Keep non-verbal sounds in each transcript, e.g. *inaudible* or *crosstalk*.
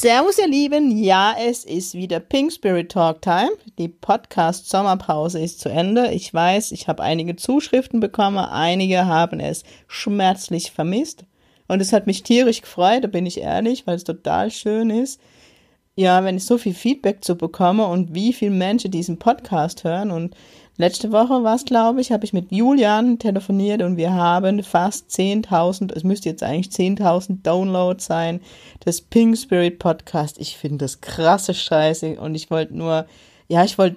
Servus, ihr Lieben. Ja, es ist wieder Pink Spirit Talk Time. Die Podcast Sommerpause ist zu Ende. Ich weiß, ich habe einige Zuschriften bekommen. Einige haben es schmerzlich vermisst. Und es hat mich tierisch gefreut, da bin ich ehrlich, weil es total schön ist. Ja, wenn ich so viel Feedback zu bekomme und wie viele Menschen diesen Podcast hören und Letzte Woche war es, glaube ich, habe ich mit Julian telefoniert und wir haben fast 10.000, es müsste jetzt eigentlich 10.000 Downloads sein, des Pink Spirit Podcast. Ich finde das krasse Scheiße und ich wollte nur, ja, ich wollte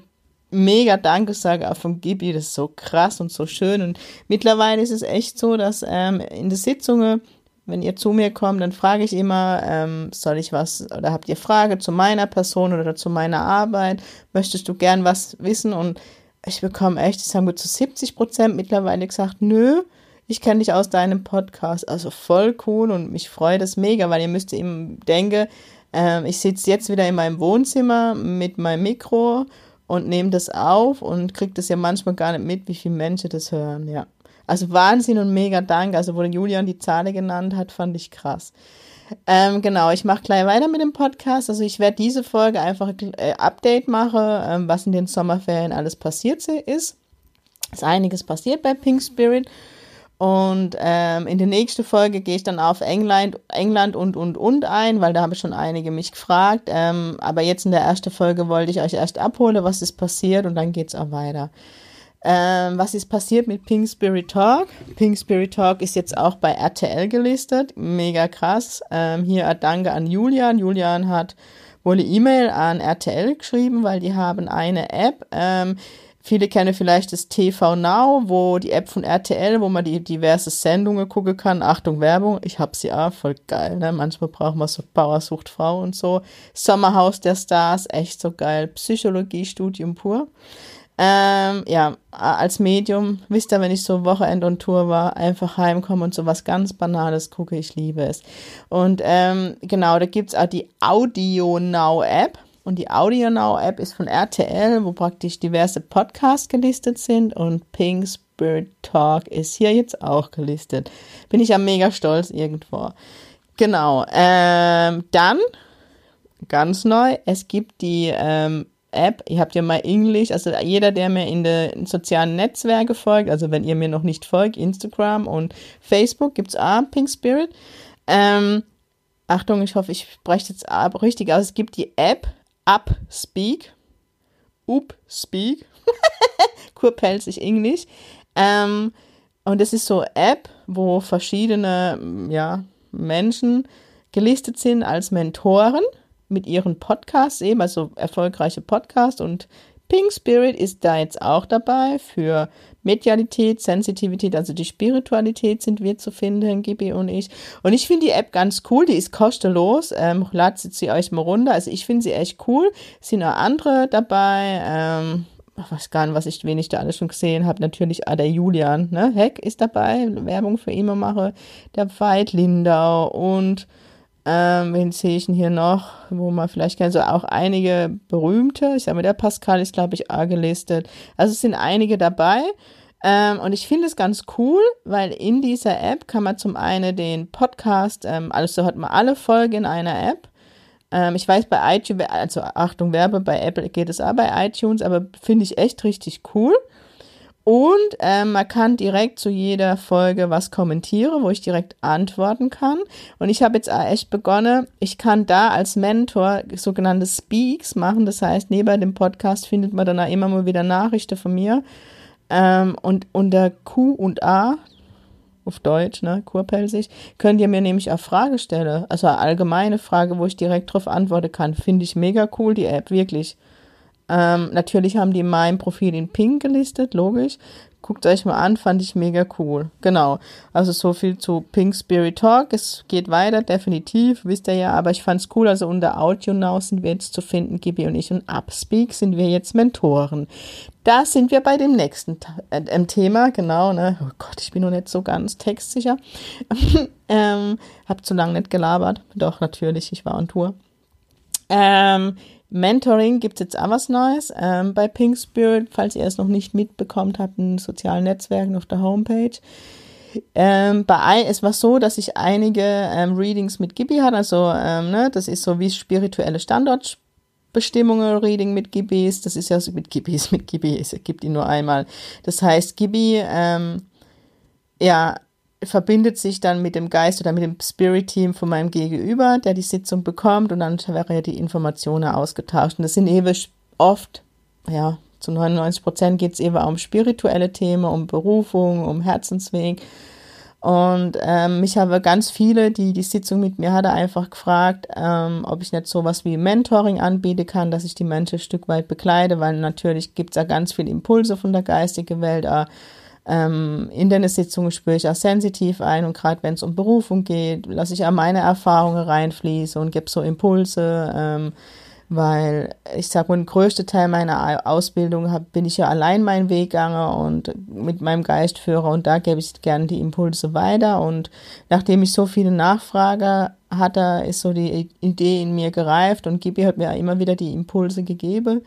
mega Danke sagen auch von Gibi, das ist so krass und so schön und mittlerweile ist es echt so, dass ähm, in der Sitzungen wenn ihr zu mir kommt, dann frage ich immer, ähm, soll ich was oder habt ihr Frage zu meiner Person oder zu meiner Arbeit? Möchtest du gern was wissen? Und ich bekomme echt, ich sage zu 70 Prozent mittlerweile gesagt, nö, ich kenne dich aus deinem Podcast. Also voll cool und mich freut das mega, weil ihr müsst eben denken, äh, ich sitze jetzt wieder in meinem Wohnzimmer mit meinem Mikro und nehme das auf und kriege das ja manchmal gar nicht mit, wie viele Menschen das hören, ja. Also Wahnsinn und mega Dank. Also, wo Julian die Zahl genannt hat, fand ich krass. Ähm, genau, ich mache gleich weiter mit dem Podcast. Also ich werde diese Folge einfach äh, Update machen, ähm, was in den Sommerferien alles passiert ist. Ist einiges passiert bei Pink Spirit. Und ähm, in der nächsten Folge gehe ich dann auf England, England und, und, und ein, weil da haben schon einige mich gefragt. Ähm, aber jetzt in der ersten Folge wollte ich euch erst abholen, was ist passiert und dann geht es auch weiter. Ähm, was ist passiert mit Pink Spirit Talk? Pink Spirit Talk ist jetzt auch bei RTL gelistet. Mega krass. Ähm, hier Danke an Julian. Julian hat wohl eine E-Mail an RTL geschrieben, weil die haben eine App. Ähm, viele kennen vielleicht das TV Now, wo die App von RTL, wo man die diverse Sendungen gucken kann. Achtung, Werbung. Ich hab sie auch. Voll geil, ne? Manchmal braucht man so Powersucht Frau und so. Sommerhaus der Stars. Echt so geil. Psychologie-Studium pur. Ähm, ja, als Medium, wisst ihr, wenn ich so Wochenend und Tour war, einfach heimkomme und so was ganz Banales gucke, ich liebe es. Und ähm, genau, da gibt es auch die Audio Now App. Und die Audio Now App ist von RTL, wo praktisch diverse Podcasts gelistet sind und Pink Spirit Talk ist hier jetzt auch gelistet. Bin ich ja mega stolz irgendwo. Genau. Ähm, dann ganz neu, es gibt die ähm, App. Ihr habt ja mal Englisch, also jeder, der mir in den sozialen Netzwerken folgt, also wenn ihr mir noch nicht folgt, Instagram und Facebook, gibt es auch Pink Spirit. Ähm, Achtung, ich hoffe, ich spreche jetzt richtig aus. Es gibt die App Upspeak. Upspeak. *laughs* Kurpelzig Englisch. Ähm, und das ist so App, wo verschiedene ja, Menschen gelistet sind als Mentoren mit ihren Podcasts eben, also erfolgreiche Podcasts und Pink Spirit ist da jetzt auch dabei für Medialität, Sensitivität, also die Spiritualität sind wir zu finden, Gibi und ich. Und ich finde die App ganz cool, die ist kostenlos, ähm, ladet sie euch mal runter. Also ich finde sie echt cool. Sind auch andere dabei, ähm, ich weiß gar nicht, was ich, wen ich da alles schon gesehen habe. Natürlich ah, der Julian, ne? Heck ist dabei, Werbung für ihn mache, der Veit Lindau und ähm, wen sehe ich denn hier noch, wo man vielleicht kennt, so auch einige berühmte. Ich sage mal, der Pascal ist, glaube ich, A gelistet. Also es sind einige dabei. Ähm, und ich finde es ganz cool, weil in dieser App kann man zum einen den Podcast, ähm, also hat man alle Folgen in einer App. Ähm, ich weiß, bei iTunes, also Achtung, Werbe, bei Apple geht es auch bei iTunes, aber finde ich echt richtig cool. Und äh, man kann direkt zu jeder Folge was kommentieren, wo ich direkt antworten kann. Und ich habe jetzt auch echt begonnen, ich kann da als Mentor sogenannte Speaks machen. Das heißt, neben dem Podcast findet man dann auch immer mal wieder Nachrichten von mir. Ähm, und unter Q und A, auf Deutsch, ne, kurpelzig, könnt ihr mir nämlich auch Frage stellen. Also eine allgemeine Frage, wo ich direkt drauf antworten kann. Finde ich mega cool, die App, wirklich. Ähm, natürlich haben die mein Profil in Pink gelistet, logisch. Guckt euch mal an, fand ich mega cool. Genau. Also so viel zu Pink Spirit Talk. Es geht weiter, definitiv, wisst ihr ja, aber ich fand's cool. Also unter Audio Now sind wir jetzt zu finden, Gibi und ich und Upspeak sind wir jetzt Mentoren. Da sind wir bei dem nächsten äh, Thema, genau, ne? Oh Gott, ich bin noch nicht so ganz textsicher. *laughs* ähm, hab zu lange nicht gelabert. Doch, natürlich, ich war on Tour. Ähm, Mentoring gibt's jetzt auch was Neues ähm, bei Pink Spirit, falls ihr es noch nicht mitbekommt habt, in sozialen Netzwerken auf der Homepage. Ähm, bei es war so, dass ich einige ähm, Readings mit Gibi hatte, also ähm, ne, das ist so wie spirituelle Standortbestimmungen Reading mit Gibis, das ist ja so mit Gibis, *laughs* mit Gibi, es gibt ihn nur einmal. Das heißt, Gibi, ähm, ja, verbindet sich dann mit dem Geist oder mit dem Spirit-Team von meinem Gegenüber, der die Sitzung bekommt und dann wäre ja die Informationen ausgetauscht. Und das sind eben oft, ja, zu 99 Prozent geht es eben um spirituelle Themen, um Berufung, um Herzensweg. Und ähm, mich haben ganz viele, die die Sitzung mit mir hatten, einfach gefragt, ähm, ob ich nicht sowas wie Mentoring anbieten kann, dass ich die Menschen ein Stück weit begleite, weil natürlich gibt es ja ganz viele Impulse von der geistigen Welt, auch ähm, in den Sitzungen spüre ich auch sensitiv ein und gerade wenn es um Berufung geht, lasse ich auch meine Erfahrungen reinfließen und gebe so Impulse, ähm, weil ich sage den größten Teil meiner Ausbildung hab, bin ich ja allein meinen Weg gegangen und mit meinem Geistführer und da gebe ich gerne die Impulse weiter und nachdem ich so viele Nachfrage hatte, ist so die Idee in mir gereift und Gibi hat mir immer wieder die Impulse gegeben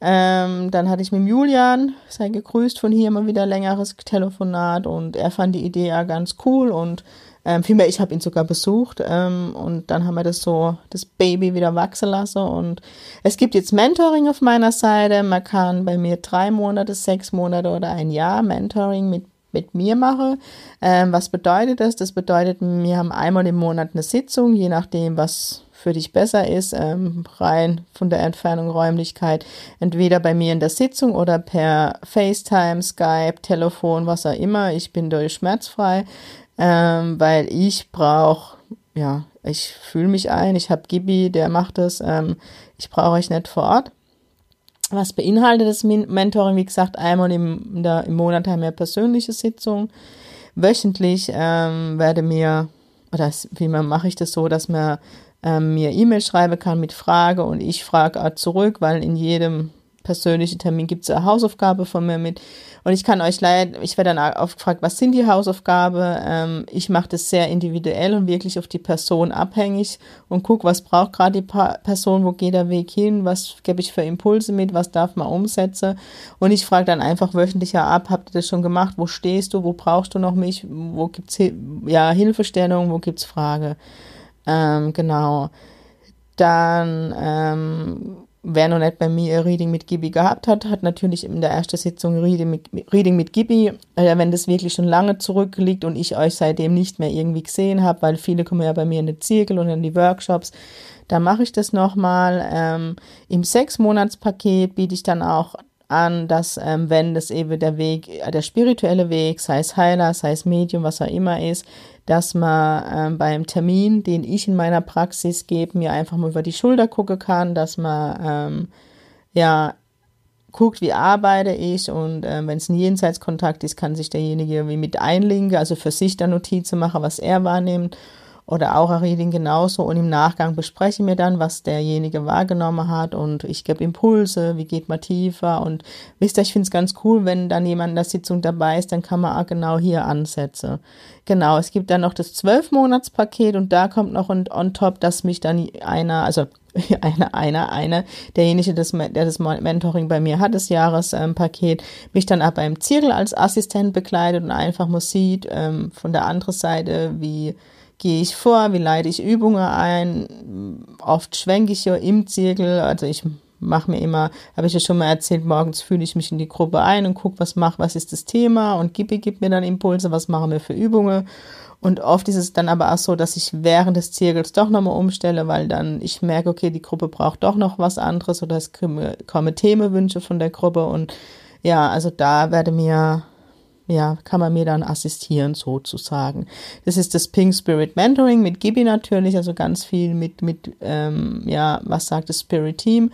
ähm, dann hatte ich mit Julian, sei gegrüßt von hier, mal wieder längeres Telefonat und er fand die Idee ja ganz cool und ähm, vielmehr, ich habe ihn sogar besucht ähm, und dann haben wir das so, das Baby wieder wachsen lassen und es gibt jetzt Mentoring auf meiner Seite. Man kann bei mir drei Monate, sechs Monate oder ein Jahr Mentoring mit mit mir machen. Ähm, was bedeutet das? Das bedeutet, wir haben einmal im Monat eine Sitzung, je nachdem, was für dich besser ist, ähm, rein von der Entfernung Räumlichkeit, entweder bei mir in der Sitzung oder per FaceTime, Skype, Telefon, was auch immer. Ich bin durch schmerzfrei, ähm, weil ich brauche, ja, ich fühle mich ein, ich habe Gibi, der macht das, ähm, ich brauche euch nicht vor Ort. Was beinhaltet das Mentoring? Wie gesagt, einmal im, der, im Monat haben wir persönliche Sitzung. Wöchentlich ähm, werde mir, oder wie mache ich das so, dass man ähm, mir E-Mail schreiben kann mit Frage und ich frage auch zurück, weil in jedem persönlichen Termin gibt es eine Hausaufgabe von mir mit. Und ich kann euch leider, ich werde dann auch gefragt, was sind die Hausaufgaben? Ähm, ich mache das sehr individuell und wirklich auf die Person abhängig und gucke, was braucht gerade die pa Person, wo geht der Weg hin, was gebe ich für Impulse mit, was darf man umsetzen. Und ich frage dann einfach wöchentlich ab, habt ihr das schon gemacht? Wo stehst du? Wo brauchst du noch mich? Wo gibt's ja, Hilfestellung? Wo gibt's Frage? Ähm, genau. Dann, ähm, wer noch nicht bei mir Reading mit Gibi gehabt hat, hat natürlich in der ersten Sitzung Reading mit, Reading mit Gibi, äh, wenn das wirklich schon lange zurückliegt und ich euch seitdem nicht mehr irgendwie gesehen habe, weil viele kommen ja bei mir in den Zirkel und in die Workshops, da mache ich das nochmal. Ähm, Im Sechs-Monats-Paket biete ich dann auch an, dass ähm, wenn das eben der Weg, äh, der spirituelle Weg, sei es Heiler, sei es Medium, was auch immer ist, dass man ähm, beim Termin, den ich in meiner Praxis gebe, mir einfach mal über die Schulter gucken kann, dass man ähm, ja guckt, wie arbeite ich und äh, wenn es ein Jenseitskontakt ist, kann sich derjenige irgendwie mit einlinken, also für sich da Notizen machen, was er wahrnimmt oder auch ein Reading genauso und im Nachgang besprechen wir dann, was derjenige wahrgenommen hat und ich gebe Impulse, wie geht man tiefer und wisst ihr, ich finde es ganz cool, wenn dann jemand in der Sitzung dabei ist, dann kann man auch genau hier ansetzen. Genau, es gibt dann noch das Zwölfmonatspaket und da kommt noch on, on top, dass mich dann einer, also *laughs* einer, einer, einer, derjenige, das, der das Mentoring bei mir hat, das Jahrespaket, ähm, mich dann aber im Zirkel als Assistent begleitet und einfach mal sieht ähm, von der anderen Seite, wie gehe ich vor, wie leite ich Übungen ein. Oft schwenke ich ja im Zirkel, also ich mache mir immer, habe ich ja schon mal erzählt, morgens fühle ich mich in die Gruppe ein und gucke, was macht, was ist das Thema und Gibi gibt mir dann Impulse, was machen wir für Übungen. Und oft ist es dann aber auch so, dass ich während des Zirkels doch nochmal umstelle, weil dann ich merke, okay, die Gruppe braucht doch noch was anderes oder es kommen Themenwünsche von der Gruppe und ja, also da werde mir ja, kann man mir dann assistieren sozusagen. Das ist das Pink Spirit Mentoring mit Gibi natürlich, also ganz viel mit, mit ähm, ja, was sagt das Spirit Team.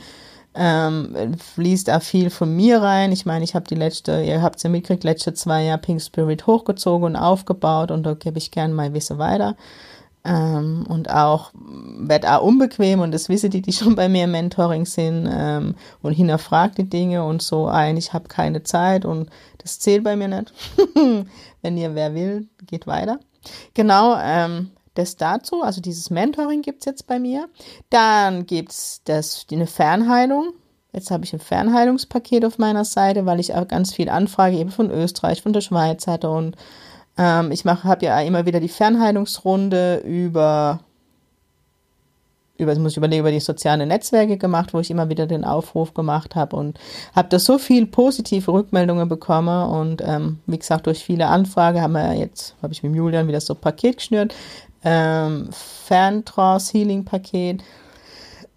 ähm, fließt da viel von mir rein. Ich meine, ich habe die letzte, ihr habt es ja mitgekriegt, letzte zwei Jahre Pink Spirit hochgezogen und aufgebaut und da gebe ich gerne mein Wissen weiter. Ähm, und auch werde auch unbequem und das wissen die, die schon bei mir im Mentoring sind ähm, und hinterfragt die Dinge und so ein, ich habe keine Zeit und das zählt bei mir nicht. *laughs* Wenn ihr wer will, geht weiter. Genau, ähm, das dazu, also dieses Mentoring gibt es jetzt bei mir. Dann gibt es eine Fernheilung. Jetzt habe ich ein Fernheilungspaket auf meiner Seite, weil ich auch ganz viel Anfrage eben von Österreich, von der Schweiz hatte und ähm, ich habe ja immer wieder die Fernheilungsrunde über über, muss ich überlegen, über die sozialen Netzwerke gemacht, wo ich immer wieder den Aufruf gemacht habe und habe da so viel positive Rückmeldungen bekommen und ähm, wie gesagt, durch viele Anfragen haben wir jetzt, habe ich mit Julian wieder so ein Paket geschnürt, ähm, Ferntrance Healing Paket.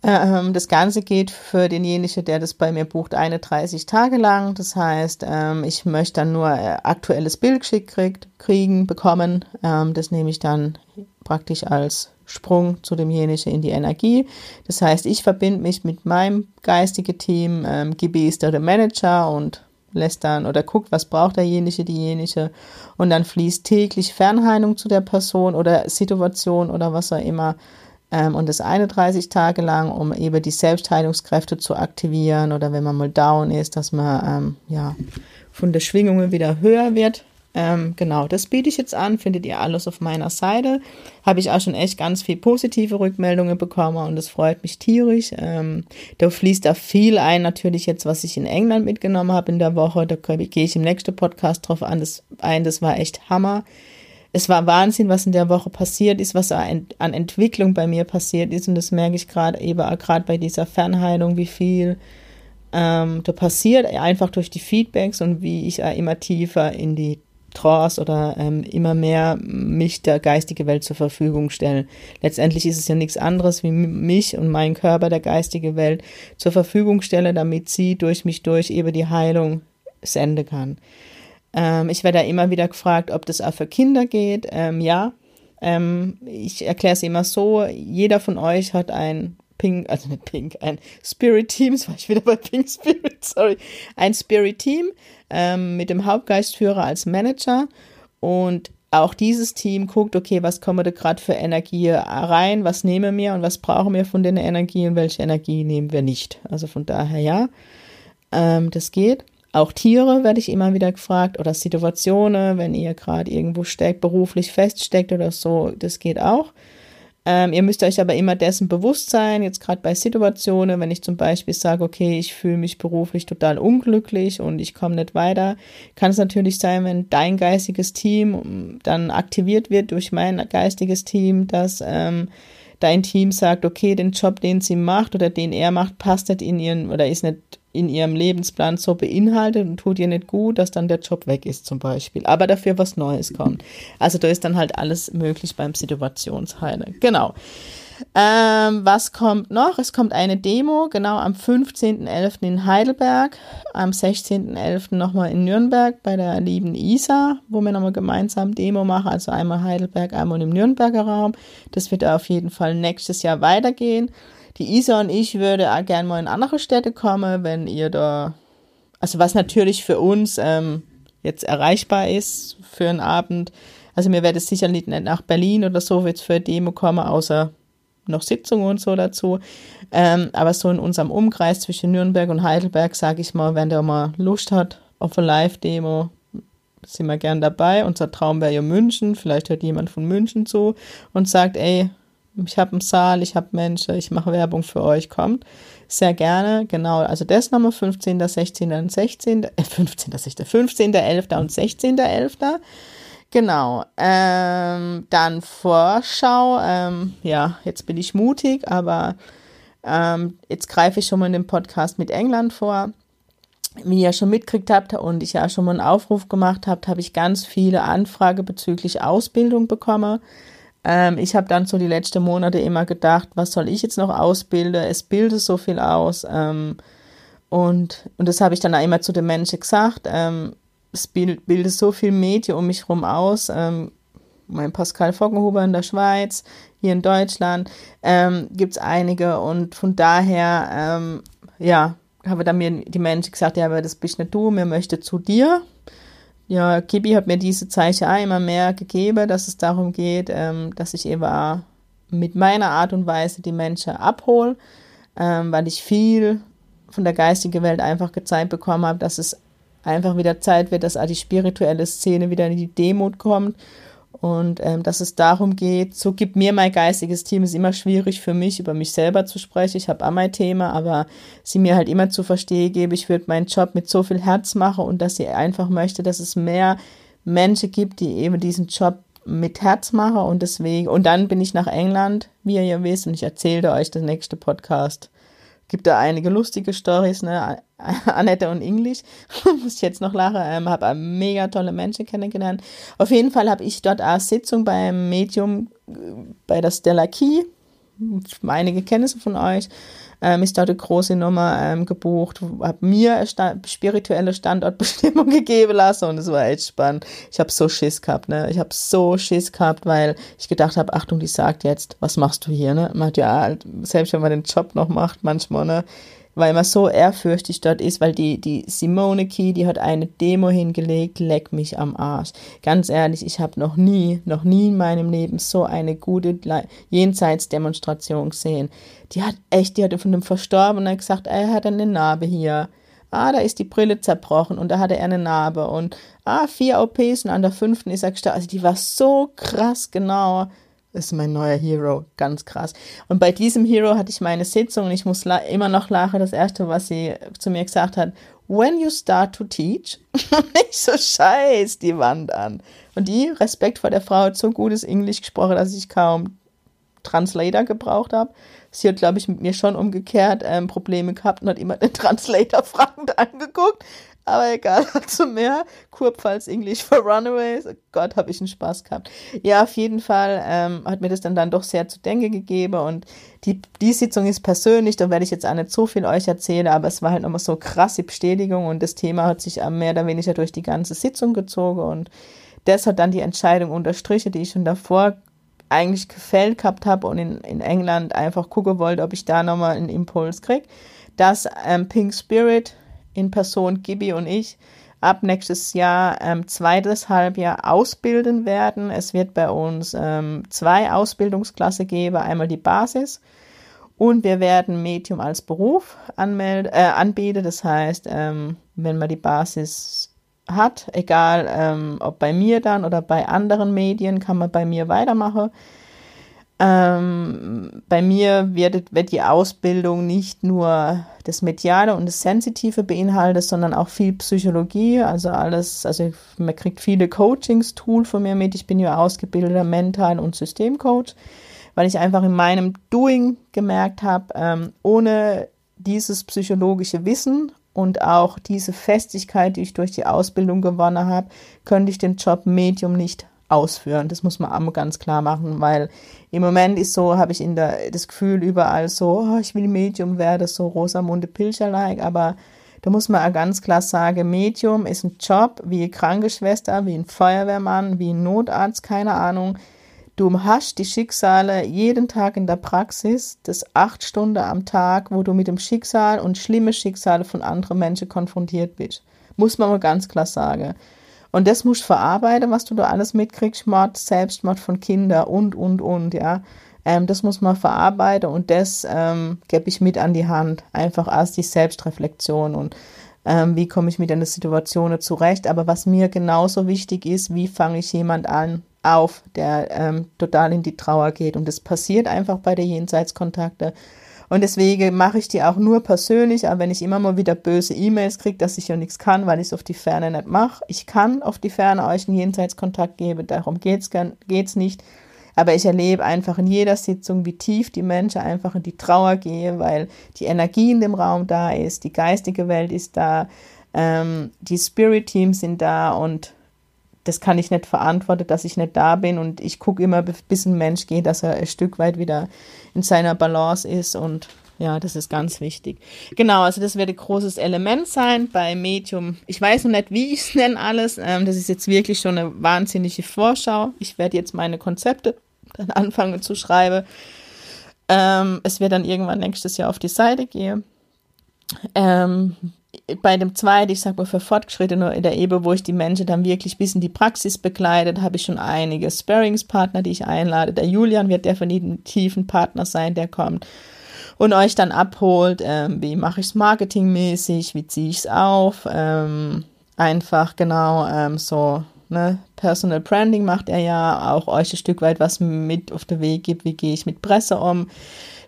Ähm, das Ganze geht für denjenigen, der das bei mir bucht, 31 Tage lang. Das heißt, ähm, ich möchte dann nur äh, aktuelles Bild geschickt kriegen, bekommen. Ähm, das nehme ich dann praktisch als Sprung zu demjenigen in die Energie. Das heißt, ich verbinde mich mit meinem geistigen Team, ähm, gebe es der Manager und lässt dann oder guckt, was braucht derjenige, diejenige und dann fließt täglich Fernheilung zu der Person oder Situation oder was auch immer und das 31 Tage lang, um eben die Selbstheilungskräfte zu aktivieren oder wenn man mal down ist, dass man ähm, ja von der Schwingungen wieder höher wird ähm, genau, das biete ich jetzt an, findet ihr alles auf meiner Seite. Habe ich auch schon echt ganz viel positive Rückmeldungen bekommen und das freut mich tierisch. Ähm, da fließt da viel ein, natürlich jetzt, was ich in England mitgenommen habe in der Woche. Da gehe ich im nächsten Podcast drauf an, das, ein. Das war echt Hammer. Es war Wahnsinn, was in der Woche passiert ist, was an Entwicklung bei mir passiert ist. Und das merke ich gerade eben gerade bei dieser Fernheilung, wie viel ähm, da passiert, einfach durch die Feedbacks und wie ich immer tiefer in die Trance oder ähm, immer mehr mich der geistigen Welt zur Verfügung stellen. Letztendlich ist es ja nichts anderes, wie mich und meinen Körper der geistigen Welt zur Verfügung stelle, damit sie durch mich durch eben die Heilung senden kann. Ähm, ich werde immer wieder gefragt, ob das auch für Kinder geht. Ähm, ja, ähm, ich erkläre es immer so, jeder von euch hat ein Pink, also nicht Pink, ein Spirit Team, das war ich wieder bei Pink Spirit, *laughs* sorry, ein Spirit Team ähm, mit dem Hauptgeistführer als Manager und auch dieses Team guckt, okay, was kommen da gerade für Energie rein, was nehmen wir und was brauchen wir von den Energien und welche Energie nehmen wir nicht. Also von daher ja, ähm, das geht. Auch Tiere werde ich immer wieder gefragt oder Situationen, wenn ihr gerade irgendwo steckt, beruflich feststeckt oder so, das geht auch. Ähm, ihr müsst euch aber immer dessen bewusst sein, jetzt gerade bei Situationen, wenn ich zum Beispiel sage, okay, ich fühle mich beruflich total unglücklich und ich komme nicht weiter, kann es natürlich sein, wenn dein geistiges Team dann aktiviert wird durch mein geistiges Team, dass ähm, dein Team sagt, okay, den Job, den sie macht oder den er macht, passt nicht in ihren oder ist nicht in ihrem Lebensplan so beinhaltet und tut ihr nicht gut, dass dann der Job weg ist zum Beispiel. Aber dafür was Neues kommt. Also da ist dann halt alles möglich beim Situationsheilen. Genau. Ähm, was kommt noch? Es kommt eine Demo, genau am 15.11. in Heidelberg, am 16.11. nochmal in Nürnberg bei der lieben Isa, wo wir nochmal gemeinsam Demo machen, also einmal Heidelberg, einmal im Nürnberger Raum. Das wird auf jeden Fall nächstes Jahr weitergehen. Die Isa und ich würde auch gerne mal in andere Städte kommen, wenn ihr da, also was natürlich für uns ähm, jetzt erreichbar ist für einen Abend. Also mir werde es sicherlich nicht nach Berlin oder so jetzt für eine Demo kommen, außer noch Sitzungen und so dazu. Ähm, aber so in unserem Umkreis zwischen Nürnberg und Heidelberg, sage ich mal, wenn der mal Lust hat auf eine Live-Demo, sind wir gern dabei. Unser Traum wäre ja München. Vielleicht hört jemand von München zu und sagt, ey, ich habe einen Saal, ich habe Menschen, ich mache Werbung für euch, kommt. Sehr gerne, genau. Also das nochmal 15., 16. und 16., äh, 15., 16., 15., 11. und 16. 11. Genau. Ähm, dann Vorschau. Ähm, ja, jetzt bin ich mutig, aber ähm, jetzt greife ich schon mal in den Podcast mit England vor. Wie ihr schon mitgekriegt habt und ich ja schon mal einen Aufruf gemacht habt, habe ich ganz viele Anfragen bezüglich Ausbildung bekommen. Ähm, ich habe dann so die letzten Monate immer gedacht, was soll ich jetzt noch ausbilden? Es bildet so viel aus. Ähm, und, und das habe ich dann auch immer zu den Menschen gesagt. Ähm, es bild, bildet so viel Medien um mich herum aus. Ähm, mein Pascal Foggenhuber in der Schweiz, hier in Deutschland ähm, gibt es einige und von daher ähm, ja, habe dann mir die Menschen gesagt, ja, aber das bist nicht du, mir möchte zu dir. Ja, Kibi hat mir diese Zeichen auch immer mehr gegeben, dass es darum geht, ähm, dass ich eben auch mit meiner Art und Weise die Menschen abhole, ähm, weil ich viel von der geistigen Welt einfach gezeigt bekommen habe, dass es einfach wieder Zeit wird, dass auch die spirituelle Szene wieder in die Demut kommt und ähm, dass es darum geht, so gibt mir mein geistiges Team, ist immer schwierig für mich, über mich selber zu sprechen. Ich habe auch mein Thema, aber sie mir halt immer zu verstehen gebe, ich würde meinen Job mit so viel Herz machen und dass sie einfach möchte, dass es mehr Menschen gibt, die eben diesen Job mit Herz machen und deswegen, und dann bin ich nach England, wie ihr ja wisst, und ich erzähle euch das nächste Podcast gibt da einige lustige Stories, ne? *laughs* Annette und Englisch, *laughs* muss ich jetzt noch lachen, ähm, habe mega tolle Menschen kennengelernt. Auf jeden Fall habe ich dort eine Sitzung beim Medium äh, bei der Stella Key, einige kennen sie von euch, ähm, ist dort eine große Nummer ähm, gebucht, habe mir eine spirituelle Standortbestimmung *laughs* gegeben lassen und es war echt spannend. Ich habe so Schiss gehabt, ne? Ich habe so Schiss gehabt, weil ich gedacht habe, Achtung, die sagt jetzt, was machst du hier, ne? Man ja halt, selbst wenn man den Job noch macht, manchmal, ne? Weil man so ehrfürchtig dort ist, weil die, die Simone Key, die hat eine Demo hingelegt, leck mich am Arsch. Ganz ehrlich, ich habe noch nie, noch nie in meinem Leben so eine gute Jenseitsdemonstration gesehen. Die hat echt, die hatte von einem Verstorbenen gesagt, er hat eine Narbe hier. Ah, da ist die Brille zerbrochen und da hatte er eine Narbe und ah, vier OPs und an der fünften ist er gestorben. Also die war so krass genau ist mein neuer Hero, ganz krass. Und bei diesem Hero hatte ich meine Sitzung und ich muss immer noch lachen. Das erste, was sie zu mir gesagt hat, when you start to teach, *laughs* ich so scheiß die Wand an. Und die, Respekt vor der Frau, hat so gutes Englisch gesprochen, dass ich kaum Translator gebraucht habe. Sie hat, glaube ich, mit mir schon umgekehrt ähm, Probleme gehabt und hat immer den Translator fragend angeguckt. Aber egal, *laughs* also mehr Kurpfalz English for Runaways. Oh Gott, habe ich einen Spaß gehabt. Ja, auf jeden Fall ähm, hat mir das dann, dann doch sehr zu denken gegeben. Und die, die Sitzung ist persönlich, da werde ich jetzt auch nicht so viel euch erzählen, aber es war halt nochmal so krasse Bestätigung und das Thema hat sich mehr oder weniger durch die ganze Sitzung gezogen. Und das hat dann die Entscheidung unterstrichen, die ich schon davor eigentlich gefällt gehabt habe und in, in England einfach gucken wollte, ob ich da nochmal einen Impuls kriege, dass ähm, Pink Spirit in Person, Gibi und ich, ab nächstes Jahr ähm, zweites Halbjahr ausbilden werden. Es wird bei uns ähm, zwei Ausbildungsklasse geben, einmal die Basis und wir werden Medium als Beruf anmelden, äh, anbieten. Das heißt, ähm, wenn man die Basis hat, egal ähm, ob bei mir dann oder bei anderen Medien, kann man bei mir weitermachen. Ähm, bei mir wird, wird die Ausbildung nicht nur das Mediale und das Sensitive beinhaltet, sondern auch viel Psychologie, also alles, also man kriegt viele Coachings-Tool von mir mit. Ich bin ja ausgebildeter Mental- und Systemcoach, weil ich einfach in meinem Doing gemerkt habe, ähm, ohne dieses psychologische Wissen und auch diese Festigkeit, die ich durch die Ausbildung gewonnen habe, könnte ich den Job Medium nicht ausführen. Das muss man auch ganz klar machen, weil im Moment ist so, habe ich in der, das Gefühl überall so, oh, ich will Medium werden, so Rosamunde Pilcher-like, aber da muss man auch ganz klar sagen, Medium ist ein Job wie Krankenschwester, wie ein Feuerwehrmann, wie ein Notarzt, keine Ahnung. Du hast die Schicksale jeden Tag in der Praxis, das acht Stunden am Tag, wo du mit dem Schicksal und schlimme Schicksale von anderen Menschen konfrontiert bist. Muss man mal ganz klar sagen. Und das musst du verarbeiten, was du da alles mitkriegst, Mord, Selbstmord von Kindern und, und, und, ja. Ähm, das muss man verarbeiten und das ähm, gebe ich mit an die Hand. Einfach als die Selbstreflexion und ähm, wie komme ich mit einer Situation zurecht. Aber was mir genauso wichtig ist, wie fange ich jemand an, auf, der ähm, total in die Trauer geht. Und das passiert einfach bei der Jenseitskontakte. Und deswegen mache ich die auch nur persönlich, aber wenn ich immer mal wieder böse E-Mails kriege, dass ich ja nichts kann, weil ich es auf die Ferne nicht mache. Ich kann auf die Ferne euch einen Jenseitskontakt geben, darum geht's geht's nicht. Aber ich erlebe einfach in jeder Sitzung, wie tief die Menschen einfach in die Trauer gehen, weil die Energie in dem Raum da ist, die geistige Welt ist da, ähm, die Spirit-Teams sind da und das kann ich nicht verantworten, dass ich nicht da bin und ich gucke immer, bis ein Mensch geht, dass er ein Stück weit wieder in seiner Balance ist und ja, das ist ganz wichtig. Genau, also das wird ein großes Element sein bei Medium. Ich weiß noch nicht, wie ich es nenne alles. Ähm, das ist jetzt wirklich schon eine wahnsinnige Vorschau. Ich werde jetzt meine Konzepte dann *laughs* anfangen zu schreiben. Ähm, es wird dann irgendwann nächstes Jahr auf die Seite gehen. Ähm, bei dem zweiten, ich sag mal für Fortgeschrittene in der Ebene, wo ich die Menschen dann wirklich bis in die Praxis begleitet, habe ich schon einige Sparringspartner, die ich einlade. Der Julian wird definitiv ein Partner sein, der kommt und euch dann abholt, ähm, wie mache ich es marketingmäßig, wie ziehe ich es auf, ähm, einfach genau ähm, so ne, Personal Branding macht er ja, auch euch ein Stück weit was mit auf den Weg gibt, wie gehe ich mit Presse um.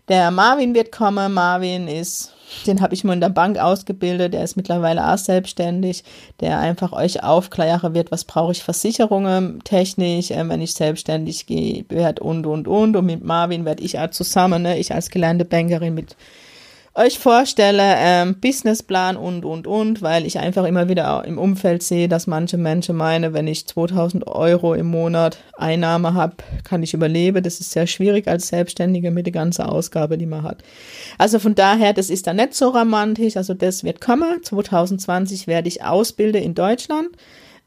Der Marvin wird kommen, Marvin ist den habe ich mal in der Bank ausgebildet, der ist mittlerweile auch selbstständig, der einfach euch aufklären wird, was brauche ich Versicherungen technisch, äh, wenn ich selbstständig gehe, werde und, und, und. Und mit Marvin werde ich auch zusammen, ne, ich als gelernte Bankerin mit euch vorstelle, ähm, Businessplan und, und, und, weil ich einfach immer wieder im Umfeld sehe, dass manche Menschen meinen, wenn ich 2000 Euro im Monat Einnahme habe, kann ich überleben. Das ist sehr schwierig als Selbstständige mit der ganzen Ausgabe, die man hat. Also von daher, das ist dann nicht so romantisch. Also das wird kommen. 2020 werde ich ausbilden in Deutschland.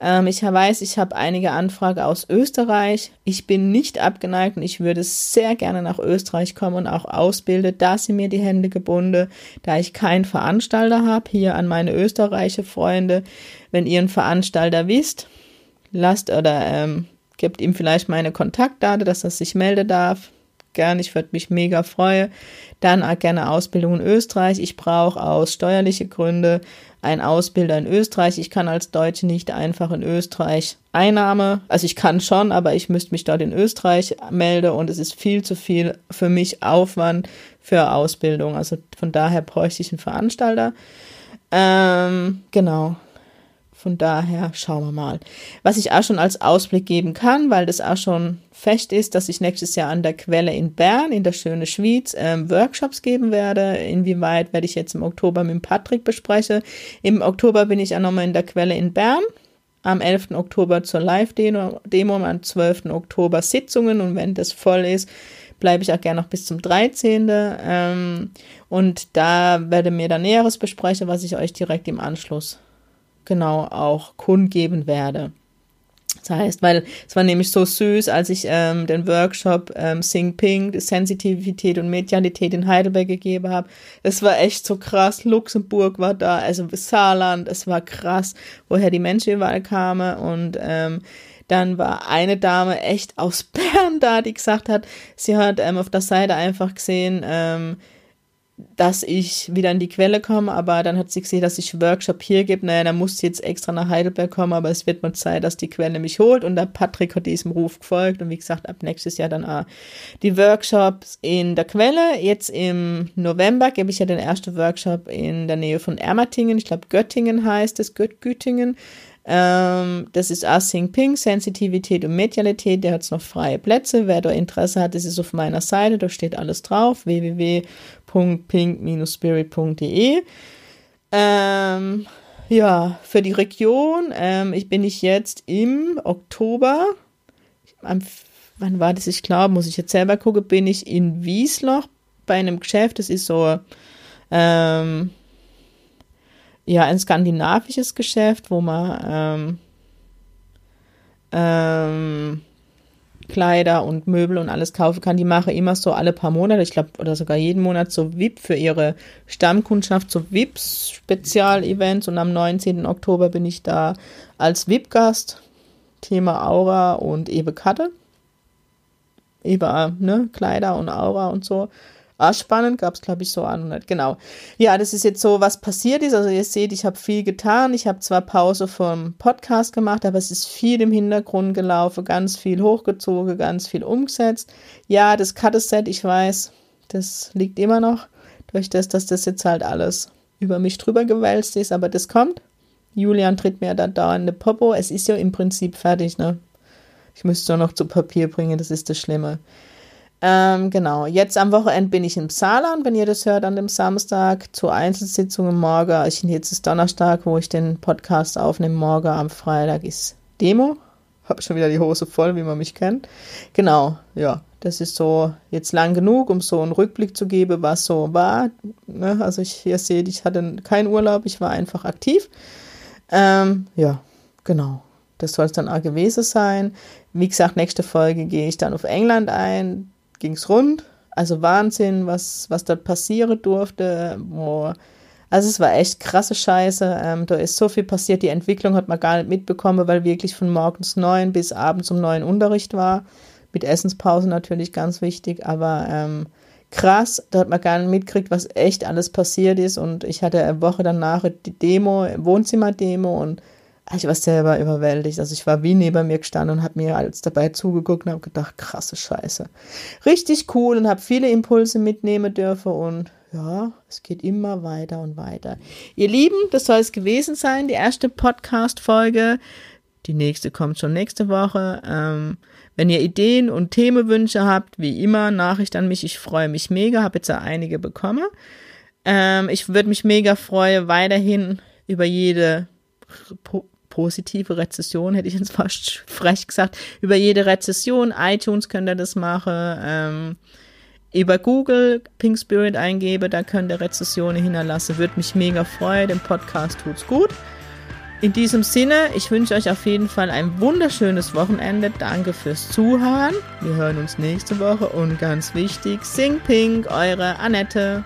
Ähm, ich weiß, ich habe einige Anfragen aus Österreich. Ich bin nicht abgeneigt und ich würde sehr gerne nach Österreich kommen und auch ausbilden. Da sind mir die Hände gebunden, da ich keinen Veranstalter habe. Hier an meine österreichische Freunde, wenn ihr einen Veranstalter wisst, lasst oder ähm, gebt ihm vielleicht meine Kontaktdaten, dass er sich melden darf. Gerne, ich würde mich mega freuen. Dann gerne Ausbildung in Österreich. Ich brauche aus steuerlichen Gründen ein Ausbilder in Österreich. Ich kann als Deutsche nicht einfach in Österreich Einnahme, also ich kann schon, aber ich müsste mich dort in Österreich melden und es ist viel zu viel für mich Aufwand für Ausbildung. Also von daher bräuchte ich einen Veranstalter. Ähm, genau. Von daher schauen wir mal. Was ich auch schon als Ausblick geben kann, weil das auch schon fest ist, dass ich nächstes Jahr an der Quelle in Bern, in der schönen Schweiz, ähm, Workshops geben werde. Inwieweit werde ich jetzt im Oktober mit Patrick besprechen. Im Oktober bin ich auch nochmal in der Quelle in Bern. Am 11. Oktober zur Live-Demo, Demo, am 12. Oktober Sitzungen und wenn das voll ist, bleibe ich auch gerne noch bis zum 13. Ähm, und da werde mir dann Näheres besprechen, was ich euch direkt im Anschluss genau auch kundgeben werde. Das heißt, weil es war nämlich so süß, als ich ähm, den Workshop ähm, Sing Pink, Sensitivität und Medialität in Heidelberg gegeben habe. Es war echt so krass. Luxemburg war da, also Saarland, es war krass, woher die Menschen überall kamen. Und ähm, dann war eine Dame echt aus *laughs* Bern da, die gesagt hat, sie hat ähm, auf der Seite einfach gesehen, ähm, dass ich wieder in die Quelle komme, aber dann hat sie gesehen, dass ich Workshop hier gibt. Naja, dann muss sie jetzt extra nach Heidelberg kommen, aber es wird mal Zeit, dass die Quelle mich holt und der Patrick hat diesem Ruf gefolgt und wie gesagt, ab nächstes Jahr dann auch die Workshops in der Quelle. Jetzt im November gebe ich ja den ersten Workshop in der Nähe von Ermatingen, ich glaube Göttingen heißt es, Göt Gütingen. Ähm, das ist Async Ping, Sensitivität und Medialität. Der hat noch freie Plätze. Wer da Interesse hat, das ist auf meiner Seite. Da steht alles drauf. www.pink-spirit.de. Ähm, ja, für die Region ähm, ich bin ich jetzt im Oktober. Am, wann war das? Ich glaube, muss ich jetzt selber gucken, bin ich in Wiesloch bei einem Geschäft. Das ist so ähm, ja ein skandinavisches Geschäft, wo man ähm, ähm, Kleider und Möbel und alles kaufen kann. Die mache immer so alle paar Monate, ich glaube, oder sogar jeden Monat so VIP für ihre Stammkundschaft, so VIP-Spezial-Events. Und am 19. Oktober bin ich da als VIP-Gast. Thema Aura und Ebe Katte. Ebe, ne, Kleider und Aura und so. Spannend, gab es, glaube ich, so 100. Genau. Ja, das ist jetzt so, was passiert ist. Also ihr seht, ich habe viel getan. Ich habe zwar Pause vom Podcast gemacht, aber es ist viel im Hintergrund gelaufen, ganz viel hochgezogen, ganz viel umgesetzt. Ja, das Cut-Set, ich weiß, das liegt immer noch durch das, dass das jetzt halt alles über mich drüber gewälzt ist, aber das kommt. Julian tritt mir da dauernde Popo. Es ist ja im Prinzip fertig, ne? Ich müsste es nur noch zu Papier bringen, das ist das Schlimme. Ähm, genau, jetzt am Wochenende bin ich im Saarland, wenn ihr das hört, an dem Samstag zur Einzelsitzung morgen. Ich, jetzt ist Donnerstag, wo ich den Podcast aufnehme. Morgen am Freitag ist Demo. Hab schon wieder die Hose voll, wie man mich kennt. Genau, ja, das ist so jetzt lang genug, um so einen Rückblick zu geben, was so war. Ne? Also ich, ihr seht, ich hatte keinen Urlaub, ich war einfach aktiv. Ähm, ja, genau. Das soll es dann auch gewesen sein. Wie gesagt, nächste Folge gehe ich dann auf England ein ging es rund. Also Wahnsinn, was, was dort passieren durfte, wo Also es war echt krasse Scheiße. Ähm, da ist so viel passiert. Die Entwicklung hat man gar nicht mitbekommen, weil wirklich von morgens neun bis abends um neun Unterricht war. Mit Essenspause natürlich ganz wichtig, aber ähm, krass, da hat man gar nicht mitgekriegt, was echt alles passiert ist. Und ich hatte eine Woche danach die Demo, Wohnzimmerdemo und ich war selber überwältigt. Also ich war wie neben mir gestanden und habe mir alles dabei zugeguckt und habe gedacht, krasse Scheiße. Richtig cool und habe viele Impulse mitnehmen dürfen und ja, es geht immer weiter und weiter. Ihr Lieben, das soll es gewesen sein, die erste Podcast-Folge. Die nächste kommt schon nächste Woche. Ähm, wenn ihr Ideen und Themenwünsche habt, wie immer, Nachricht an mich. Ich freue mich mega, habe jetzt ja einige bekommen. Ähm, ich würde mich mega freuen, weiterhin über jede positive Rezession, hätte ich jetzt *laughs* fast frech gesagt, über jede Rezession. iTunes könnt ihr das machen. Ähm, über Google Pink Spirit eingebe, da könnt ihr Rezessionen hinterlassen. Würde mich mega freuen. Dem Podcast tut's gut. In diesem Sinne, ich wünsche euch auf jeden Fall ein wunderschönes Wochenende. Danke fürs Zuhören. Wir hören uns nächste Woche und ganz wichtig, Sing Pink, eure Annette.